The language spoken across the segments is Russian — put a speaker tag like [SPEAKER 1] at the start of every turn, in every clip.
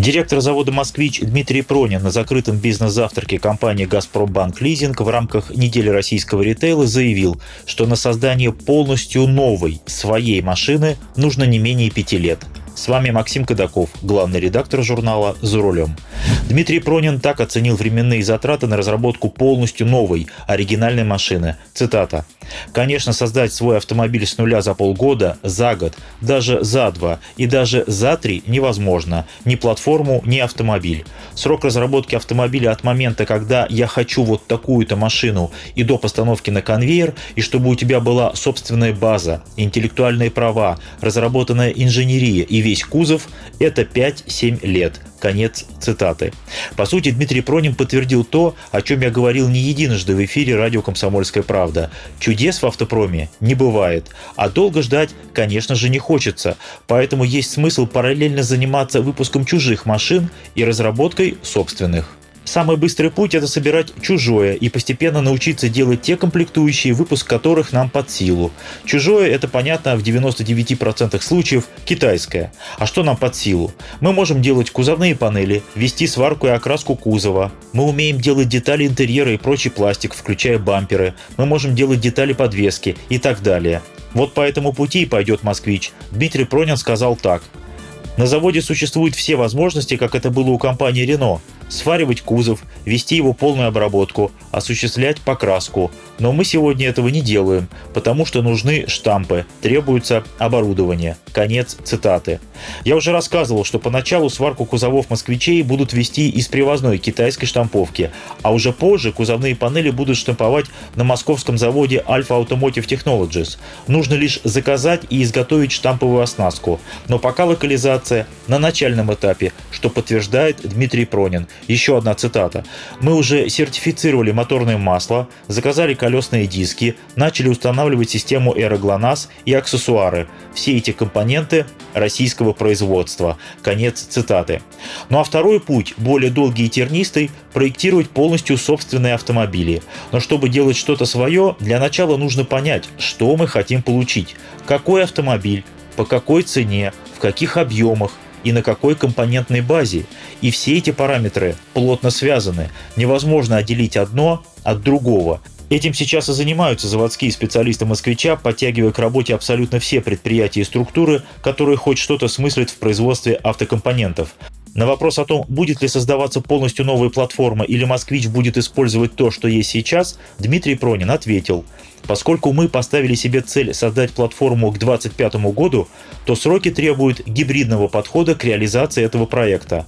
[SPEAKER 1] Директор завода «Москвич» Дмитрий Пронин на закрытом бизнес-завтраке компании «Газпромбанк Лизинг» в рамках недели российского ритейла заявил, что на создание полностью новой своей машины нужно не менее пяти лет. С вами Максим Кадаков, главный редактор журнала «За рулем». Дмитрий Пронин так оценил временные затраты на разработку полностью новой, оригинальной машины. Цитата. Конечно, создать свой автомобиль с нуля за полгода, за год, даже за два и даже за три невозможно. Ни платформу, ни автомобиль. Срок разработки автомобиля от момента, когда я хочу вот такую-то машину и до постановки на конвейер, и чтобы у тебя была собственная база, интеллектуальные права, разработанная инженерия и весь кузов, это 5-7 лет. Конец цитаты. По сути, Дмитрий Пронин подтвердил то, о чем я говорил не единожды в эфире радио «Комсомольская правда». Чудес в автопроме не бывает, а долго ждать, конечно же, не хочется. Поэтому есть смысл параллельно заниматься выпуском чужих машин и разработкой собственных. Самый быстрый путь – это собирать чужое и постепенно научиться делать те комплектующие, выпуск которых нам под силу. Чужое – это, понятно, в 99% случаев китайское. А что нам под силу? Мы можем делать кузовные панели, вести сварку и окраску кузова. Мы умеем делать детали интерьера и прочий пластик, включая бамперы. Мы можем делать детали подвески и так далее. Вот по этому пути и пойдет «Москвич». Дмитрий Пронин сказал так. На заводе существуют все возможности, как это было у компании Renault сваривать кузов, вести его полную обработку, осуществлять покраску. Но мы сегодня этого не делаем, потому что нужны штампы, требуется оборудование. Конец цитаты. Я уже рассказывал, что поначалу сварку кузовов москвичей будут вести из привозной китайской штамповки, а уже позже кузовные панели будут штамповать на московском заводе Alpha Automotive Technologies. Нужно лишь заказать и изготовить штамповую оснастку. Но пока локализация на начальном этапе, что подтверждает Дмитрий Пронин – еще одна цитата. «Мы уже сертифицировали моторное масло, заказали колесные диски, начали устанавливать систему аэроглонасс и аксессуары. Все эти компоненты российского производства». Конец цитаты. Ну а второй путь, более долгий и тернистый, проектировать полностью собственные автомобили. Но чтобы делать что-то свое, для начала нужно понять, что мы хотим получить, какой автомобиль, по какой цене, в каких объемах, и на какой компонентной базе. И все эти параметры плотно связаны. Невозможно отделить одно от другого. Этим сейчас и занимаются заводские специалисты «Москвича», подтягивая к работе абсолютно все предприятия и структуры, которые хоть что-то смыслят в производстве автокомпонентов. На вопрос о том, будет ли создаваться полностью новая платформа или «Москвич» будет использовать то, что есть сейчас, Дмитрий Пронин ответил – Поскольку мы поставили себе цель создать платформу к 2025 году, то сроки требуют гибридного подхода к реализации этого проекта.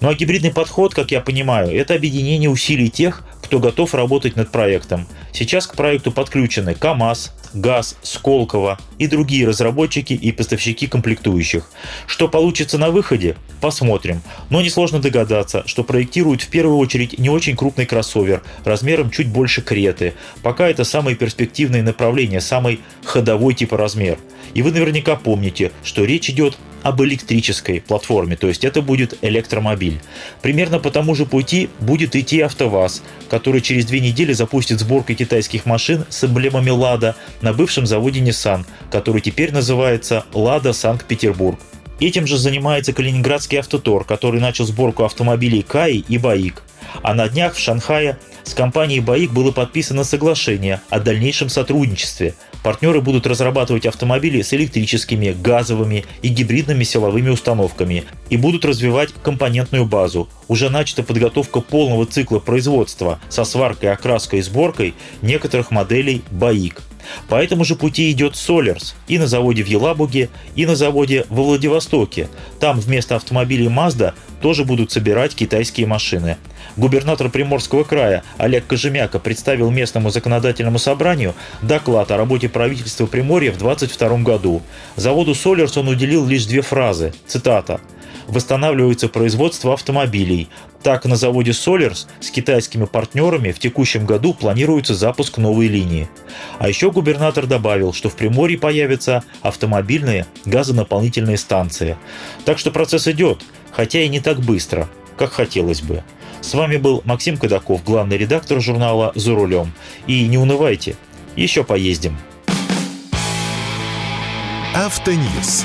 [SPEAKER 1] Ну а гибридный подход, как я понимаю, это объединение усилий тех, кто готов работать над проектом. Сейчас к проекту подключены КАМАЗ, ГАЗ, Сколково и другие разработчики и поставщики комплектующих. Что получится на выходе? Посмотрим. Но несложно догадаться, что проектируют в первую очередь не очень крупный кроссовер, размером чуть больше Креты. Пока это самое перспективное направление, самый ходовой типа размер. И вы наверняка помните, что речь идет об электрической платформе, то есть это будет электромобиль. Примерно по тому же пути будет идти АвтоВАЗ, который через две недели запустит сборку китайских машин с эмблемами «Лада» на бывшем заводе Nissan, который теперь называется «Лада Санкт-Петербург». Этим же занимается Калининградский автотор, который начал сборку автомобилей КАИ и БАИК. А на днях в Шанхае с компанией БАИК было подписано соглашение о дальнейшем сотрудничестве. Партнеры будут разрабатывать автомобили с электрическими, газовыми и гибридными силовыми установками и будут развивать компонентную базу. Уже начата подготовка полного цикла производства со сваркой, окраской и сборкой некоторых моделей БАИК. По этому же пути идет Солерс и на заводе в Елабуге, и на заводе во Владивостоке. Там вместо автомобилей Mazda тоже будут собирать китайские машины. Губернатор Приморского края Олег Кожемяка представил местному законодательному собранию доклад о работе правительства Приморья в 2022 году. Заводу Солерс он уделил лишь две фразы. Цитата. Восстанавливается производство автомобилей. Так, на заводе Solers с китайскими партнерами в текущем году планируется запуск новой линии. А еще губернатор добавил, что в Приморье появятся автомобильные газонаполнительные станции. Так что процесс идет, хотя и не так быстро, как хотелось бы. С вами был Максим Кадаков, главный редактор журнала «За рулем». И не унывайте, еще поездим.
[SPEAKER 2] Автоньюз.